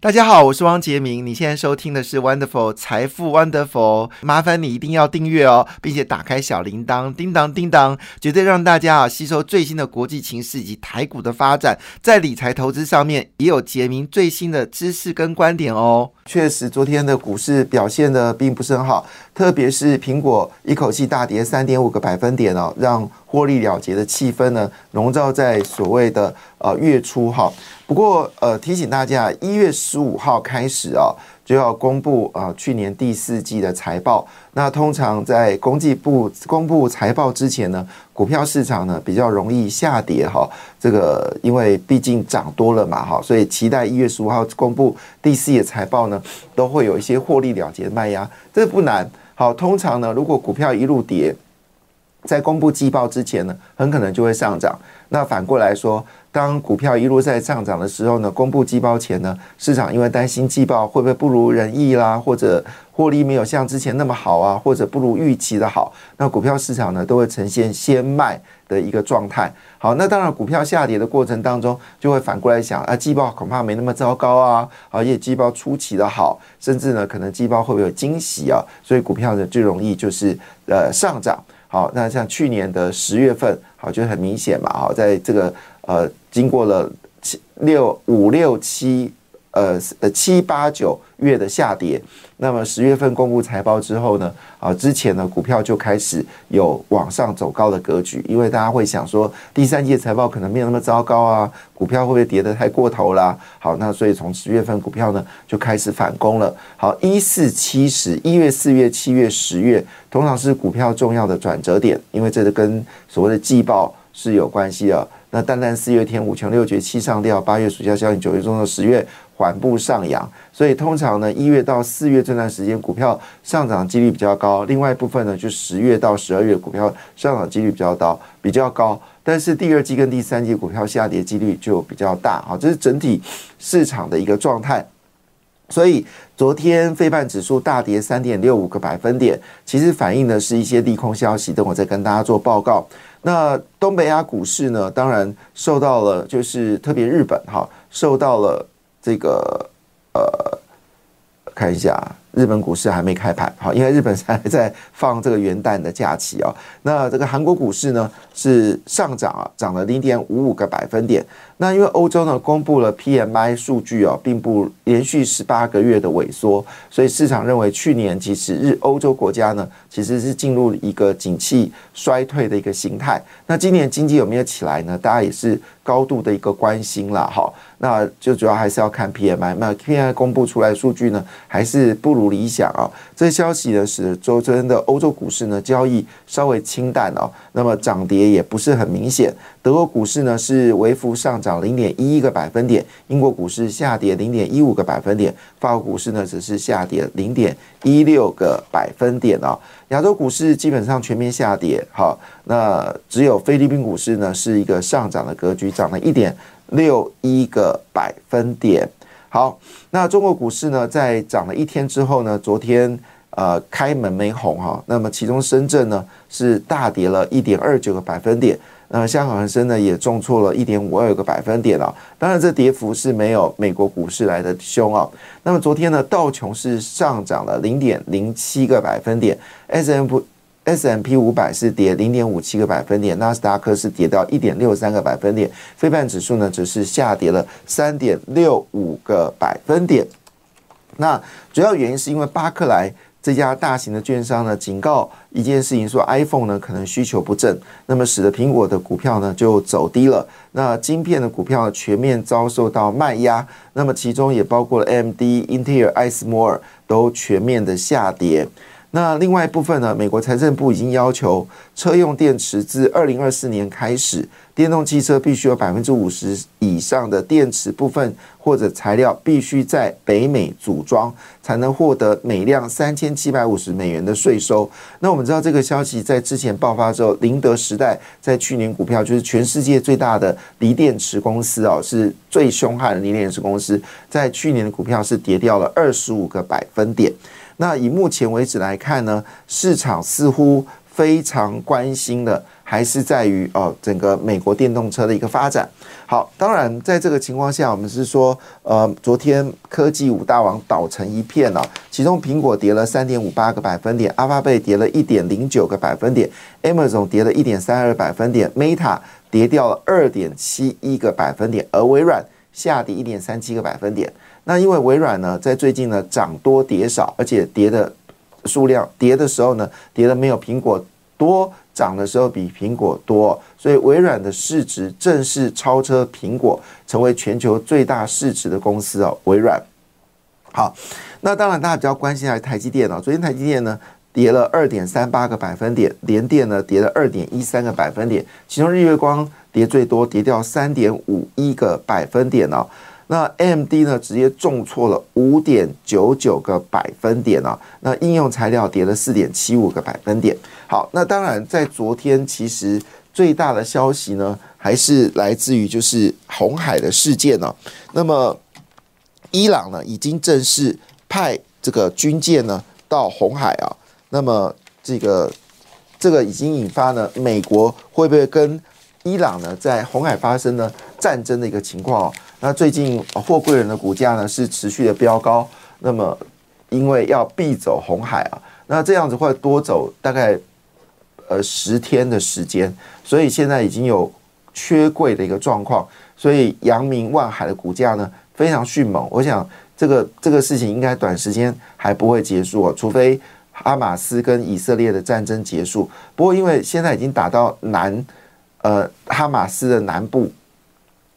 大家好，我是汪杰明。你现在收听的是 Wonderful 财富 Wonderful，麻烦你一定要订阅哦，并且打开小铃铛，叮当叮当，绝对让大家啊吸收最新的国际情势以及台股的发展，在理财投资上面也有杰明最新的知识跟观点哦。确实，昨天的股市表现的并不是很好，特别是苹果一口气大跌三点五个百分点哦，让获利了结的气氛呢笼罩在所谓的呃月初哈。不过，呃，提醒大家，一月十五号开始啊，就要公布啊去年第四季的财报。那通常在公季部公布财报之前呢，股票市场呢比较容易下跌哈。这个因为毕竟涨多了嘛哈，所以期待一月十五号公布第四季财报呢，都会有一些获利了结的卖压，这不难。好，通常呢，如果股票一路跌，在公布季报之前呢，很可能就会上涨。那反过来说。当股票一路在上涨的时候呢，公布季报前呢，市场因为担心季报会不会不如人意啦，或者获利没有像之前那么好啊，或者不如预期的好，那股票市场呢都会呈现先卖的一个状态。好，那当然股票下跌的过程当中，就会反过来想啊，季报恐怕没那么糟糕啊，啊，业绩报出奇的好，甚至呢可能季报会不会有惊喜啊？所以股票呢最容易就是呃上涨。好，那像去年的十月份，好就很明显嘛，好在这个。呃，经过了七六五六七呃呃七八九月的下跌，那么十月份公布财报之后呢，啊，之前呢股票就开始有往上走高的格局，因为大家会想说第三季财报可能没有那么糟糕啊，股票会不会跌得太过头啦？好，那所以从十月份股票呢就开始反攻了。好，一四七十一月、四月、七月、十月，通常是股票重要的转折点，因为这个跟所谓的季报是有关系的。那单单四月天五穷六绝七上吊，八月暑假效应，九月中的十月缓步上扬，所以通常呢，一月到四月这段时间股票上涨几率比较高。另外一部分呢，就十月到十二月股票上涨几率比较高，比较高。但是第二季跟第三季股票下跌几率就比较大。好，这是整体市场的一个状态。所以昨天非半指数大跌三点六五个百分点，其实反映的是一些利空消息。等我再跟大家做报告。那东北亚股市呢？当然受到了，就是特别日本哈，受到了这个呃，看一下。日本股市还没开盘，好，因为日本还在放这个元旦的假期啊。那这个韩国股市呢是上涨啊，涨了零点五五个百分点。那因为欧洲呢公布了 PMI 数据啊，并不连续十八个月的萎缩，所以市场认为去年其实日欧洲国家呢其实是进入一个景气衰退的一个形态。那今年经济有没有起来呢？大家也是高度的一个关心了哈。那就主要还是要看 PMI，那 PMI 公布出来数据呢还是不如。理想啊，这消息呢使周真的欧洲股市呢交易稍微清淡哦，那么涨跌也不是很明显。德国股市呢是微幅上涨零点一一个百分点，英国股市下跌零点一五个百分点，法国股市呢只是下跌零点一六个百分点哦。亚洲股市基本上全面下跌，好，那只有菲律宾股市呢是一个上涨的格局，涨了一点六一个百分点。好，那中国股市呢，在涨了一天之后呢，昨天呃开门没红哈，那么其中深圳呢是大跌了一点二九个百分点，那香港恒生呢也重挫了一点五二个百分点啊，当然这跌幅是没有美国股市来的凶啊。那么昨天呢，道琼是上涨了零点零七个百分点，S M。S M P 五百是跌零点五七个百分点，纳斯达克是跌到一点六三个百分点，非半指数呢则是下跌了三点六五个百分点。那主要原因是因为巴克莱这家大型的券商呢警告一件事情，说 iPhone 呢可能需求不振，那么使得苹果的股票呢就走低了。那晶片的股票全面遭受到卖压，那么其中也包括了 AMD、英特尔、艾斯摩尔都全面的下跌。那另外一部分呢，美国财政部已经要求车用电池自二零二四年开始，电动汽车必须有百分之五十以上的电池部分或者材料必须在北美组装，才能获得每辆三千七百五十美元的税收。那我们知道这个消息在之前爆发之后，宁德时代在去年股票就是全世界最大的锂电池公司哦，是最凶悍的锂电池公司，在去年的股票是跌掉了二十五个百分点。那以目前为止来看呢，市场似乎非常关心的还是在于哦，整个美国电动车的一个发展。好，当然在这个情况下，我们是说，呃，昨天科技五大王倒成一片了，其中苹果跌了三点五八个百分点，阿巴贝跌了一点零九个百分点，Amazon 跌了一点三二百分点，Meta 跌掉了二点七一个百分点，而微软下跌一点三七个百分点。那因为微软呢，在最近呢涨多跌少，而且跌的数量跌的时候呢，跌的没有苹果多，涨的时候比苹果多，所以微软的市值正式超车苹果，成为全球最大市值的公司哦。微软，好，那当然大家比较关心的是台积电哦。昨天台积电呢跌了二点三八个百分点，联电呢跌了二点一三个百分点，其中日月光跌最多，跌掉三点五一个百分点哦。那 M D 呢，直接重挫了五点九九个百分点啊！那应用材料跌了四点七五个百分点。好，那当然在昨天，其实最大的消息呢，还是来自于就是红海的事件呢。那么，伊朗呢，已经正式派这个军舰呢到红海啊。那么，这个这个已经引发了美国会不会跟伊朗呢在红海发生呢战争的一个情况？那最近货柜人的股价呢是持续的飙高，那么因为要避走红海啊，那这样子会多走大概呃十天的时间，所以现在已经有缺柜的一个状况，所以阳明万海的股价呢非常迅猛。我想这个这个事情应该短时间还不会结束啊，除非哈马斯跟以色列的战争结束。不过因为现在已经打到南呃哈马斯的南部。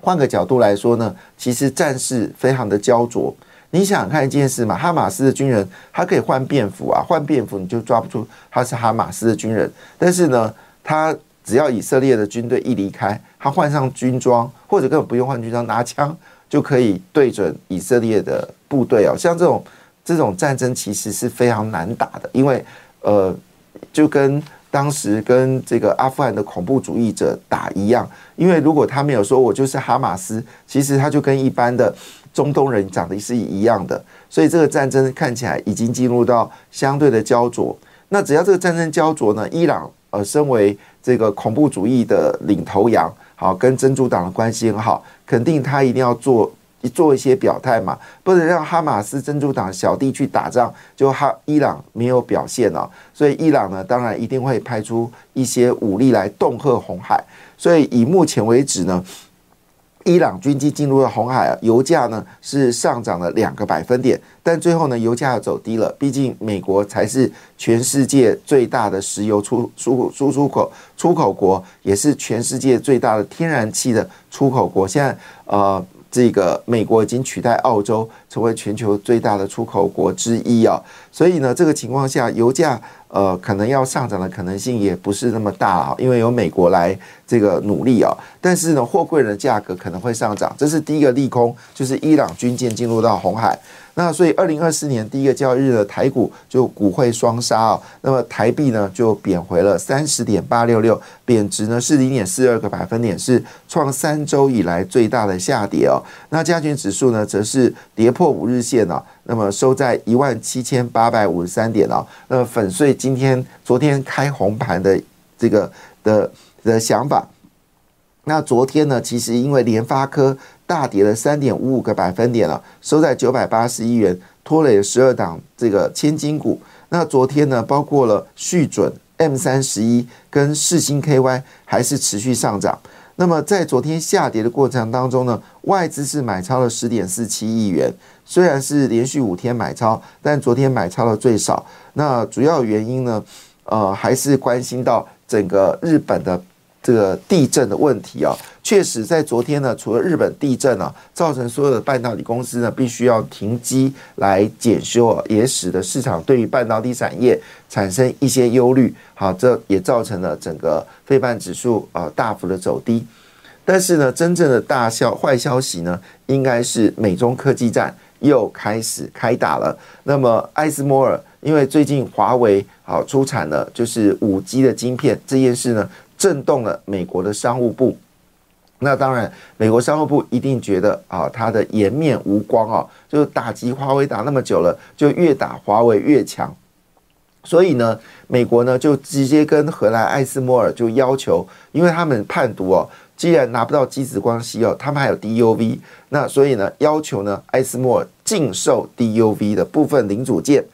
换个角度来说呢，其实战事非常的焦灼。你想看一件事嘛，哈马斯的军人他可以换便服啊，换便服你就抓不出他是哈马斯的军人。但是呢，他只要以色列的军队一离开，他换上军装或者根本不用换军装，拿枪就可以对准以色列的部队哦。像这种这种战争其实是非常难打的，因为呃，就跟。当时跟这个阿富汗的恐怖主义者打一样，因为如果他没有说我就是哈马斯，其实他就跟一般的中东人长得是一样的，所以这个战争看起来已经进入到相对的焦灼。那只要这个战争焦灼呢，伊朗呃，身为这个恐怖主义的领头羊，好跟真主党的关系很好，肯定他一定要做。做一些表态嘛，不能让哈马斯真主党小弟去打仗，就哈伊朗没有表现哦，所以伊朗呢，当然一定会派出一些武力来恫吓红海。所以以目前为止呢，伊朗军机进入了红海，油价呢是上涨了两个百分点，但最后呢，油价走低了，毕竟美国才是全世界最大的石油出出输出口出口国，也是全世界最大的天然气的出口国。现在呃。这个美国已经取代澳洲成为全球最大的出口国之一啊，所以呢，这个情况下，油价呃可能要上涨的可能性也不是那么大啊，因为有美国来这个努力啊，但是呢，货柜人的价格可能会上涨，这是第一个利空，就是伊朗军舰进入到红海。那所以，二零二四年第一个交易日的台股就股汇双杀啊，那么台币呢就贬回了三十点八六六，贬值呢是零点四二个百分点，是创三周以来最大的下跌哦。那加权指数呢则是跌破五日线了，那么收在一万七千八百五十三点哦。那么粉碎今天昨天开红盘的这个的的想法。那昨天呢，其实因为联发科。大跌了三点五五个百分点了，收在九百八十一元，拖累了十二档这个千金股。那昨天呢，包括了续准 M 三十一跟世星 KY 还是持续上涨。那么在昨天下跌的过程当中呢，外资是买超了十点四七亿元，虽然是连续五天买超，但昨天买超了最少。那主要原因呢，呃，还是关心到整个日本的。这个地震的问题啊，确实在昨天呢，除了日本地震啊，造成所有的半导体公司呢必须要停机来检修啊，也使得市场对于半导体产业产生一些忧虑。好，这也造成了整个非半指数啊大幅的走低。但是呢，真正的大消坏消息呢，应该是美中科技战又开始开打了。那么艾斯摩尔因为最近华为好出产了就是五 G 的晶片这件事呢。震动了美国的商务部，那当然，美国商务部一定觉得啊，他的颜面无光啊，就是打击华为打那么久了，就越打华为越强，所以呢，美国呢就直接跟荷兰艾斯摩尔就要求，因为他们判读哦，既然拿不到机子光烯哦，他们还有 DUV，那所以呢，要求呢艾斯摩尔禁售 DUV 的部分零组件。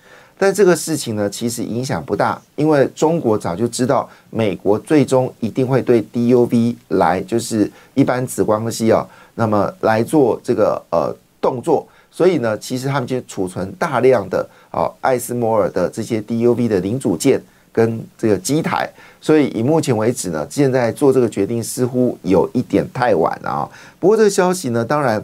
但这个事情呢，其实影响不大，因为中国早就知道美国最终一定会对 DUV 来，就是一般紫光烯啊，那么来做这个呃动作，所以呢，其实他们就储存大量的啊艾斯摩尔的这些 DUV 的零组件跟这个机台，所以以目前为止呢，现在做这个决定似乎有一点太晚了啊。不过这个消息呢，当然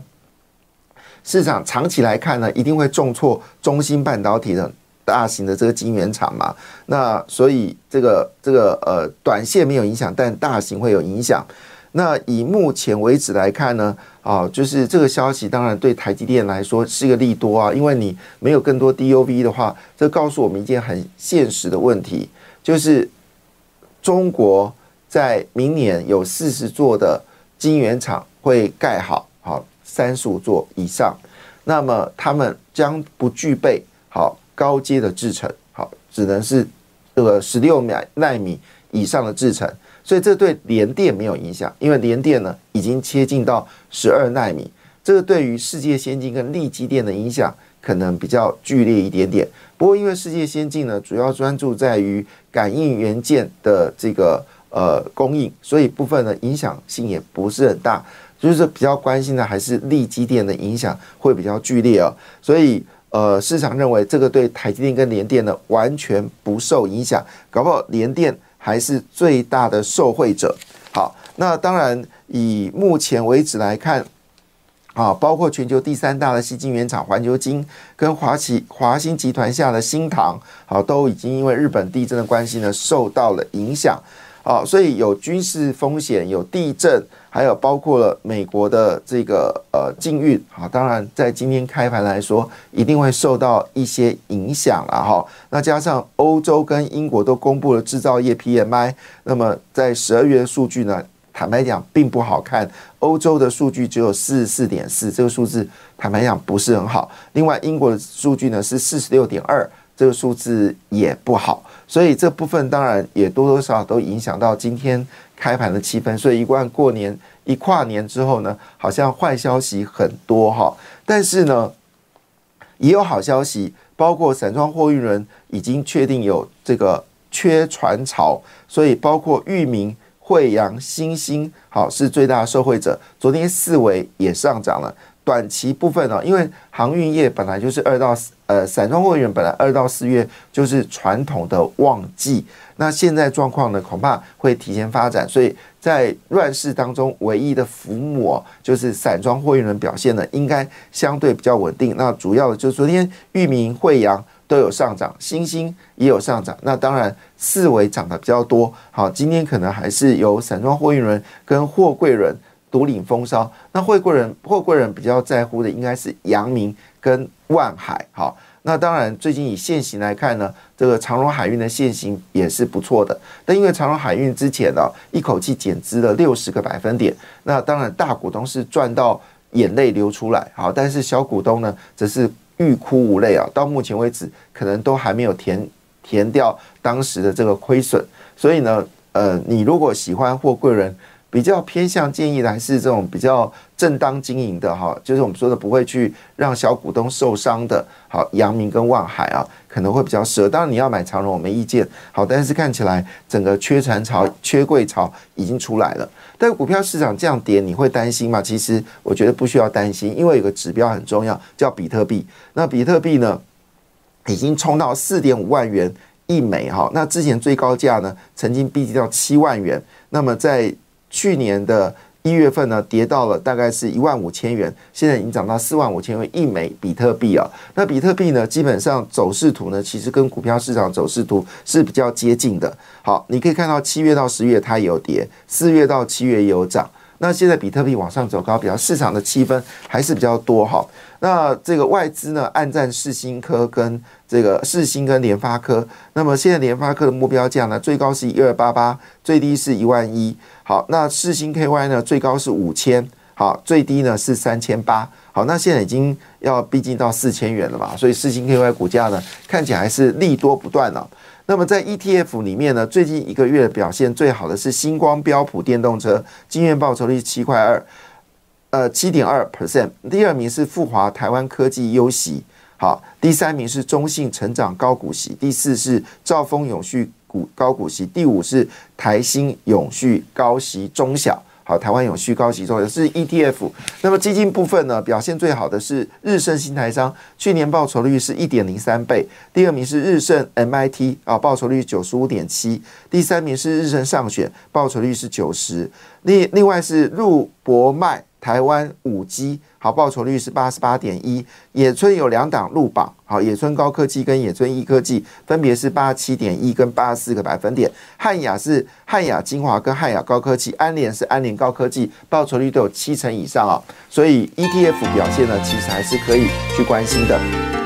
市场长期来看呢，一定会重挫中芯半导体的。大型的这个晶圆厂嘛，那所以这个这个呃，短线没有影响，但大型会有影响。那以目前为止来看呢，啊，就是这个消息当然对台积电来说是一个利多啊，因为你没有更多 DUV 的话，这告诉我们一件很现实的问题，就是中国在明年有四十座的晶圆厂会盖好，好三十五座以上，那么他们将不具备好。高阶的制程，好，只能是这个十六米纳米以上的制程，所以这对联电没有影响，因为联电呢已经切进到十二纳米，这个对于世界先进跟力基电的影响可能比较剧烈一点点。不过因为世界先进呢主要专注在于感应元件的这个呃供应，所以部分的影响性也不是很大，就是比较关心的还是力基电的影响会比较剧烈啊，所以。呃，市场认为这个对台积电跟联电呢完全不受影响，搞不好联电还是最大的受惠者。好，那当然以目前为止来看，啊，包括全球第三大的细晶圆厂环球晶跟华企华兴集团下的新唐，好，都已经因为日本地震的关系呢受到了影响。啊，所以有军事风险，有地震，还有包括了美国的这个呃禁运啊，当然在今天开盘来说，一定会受到一些影响了哈。那加上欧洲跟英国都公布了制造业 PMI，那么在十二月的数据呢，坦白讲并不好看。欧洲的数据只有四十四点四，这个数字坦白讲不是很好。另外英国的数据呢是四十六点二。这个数字也不好，所以这部分当然也多多少少都影响到今天开盘的气氛。所以一贯过年一跨年之后呢，好像坏消息很多哈。但是呢，也有好消息，包括散装货运人已经确定有这个缺船潮，所以包括裕民、惠阳、新兴，好是最大的受惠者。昨天四维也上涨了。短期部分呢，因为航运业本来就是二到，呃，散装货运本来二到四月就是传统的旺季，那现在状况呢，恐怕会提前发展，所以在乱世当中，唯一的浮木就是散装货运人表现呢，应该相对比较稳定。那主要的就是昨天裕民、惠阳都有上涨，新兴也有上涨，那当然四维涨得比较多。好，今天可能还是由散装货运人跟货柜人。独领风骚，那货柜人货柜人比较在乎的应该是阳明跟万海，好，那当然最近以现行来看呢，这个长荣海运的现行也是不错的，但因为长荣海运之前呢一口气减资了六十个百分点，那当然大股东是赚到眼泪流出来，好，但是小股东呢则是欲哭无泪啊，到目前为止可能都还没有填填掉当时的这个亏损，所以呢，呃，你如果喜欢货柜人。比较偏向建议的还是这种比较正当经营的哈，就是我们说的不会去让小股东受伤的。好，阳明跟望海啊，可能会比较适合。当然你要买长荣，我没意见。好，但是看起来整个缺船潮、缺柜潮已经出来了。但股票市场这样跌，你会担心吗？其实我觉得不需要担心，因为有个指标很重要，叫比特币。那比特币呢，已经冲到四点五万元一枚哈。那之前最高价呢，曾经逼近到七万元。那么在去年的一月份呢，跌到了大概是一万五千元，现在已经涨到四万五千元一枚比特币啊。那比特币呢，基本上走势图呢，其实跟股票市场走势图是比较接近的。好，你可以看到七月到十月它有跌，四月到七月也有涨。那现在比特币往上走高，比较市场的气氛还是比较多哈。那这个外资呢，暗战世新科跟这个世新跟联发科。那么现在联发科的目标价呢，最高是一二八八，最低是一万一。好，那世新 KY 呢，最高是五千，好，最低呢是三千八。好，那现在已经要逼近到四千元了嘛，所以世新 KY 股价呢，看起来还是利多不断了。那么在 ETF 里面呢，最近一个月表现最好的是星光标普电动车，今月报酬率七块二，呃七点二 percent。第二名是富华台湾科技优息，好，第三名是中信成长高股息，第四是兆丰永续股高股息，第五是台新永续高息中小。好，台湾永续高息中也是 ETF。那么基金部分呢，表现最好的是日盛新台商，去年报酬率是一点零三倍。第二名是日盛 MIT 啊，报酬率九十五点七。第三名是日盛上选，报酬率是九十。另另外是入博迈。台湾五 G 好报酬率是八十八点一，野村有两档入榜，好野村高科技跟野村一科技分别是八十七点一跟八十四个百分点，汉雅是汉雅精华跟汉雅高科技，安联是安联高科技，报酬率都有七成以上啊，所以 ETF 表现呢，其实还是可以去关心的。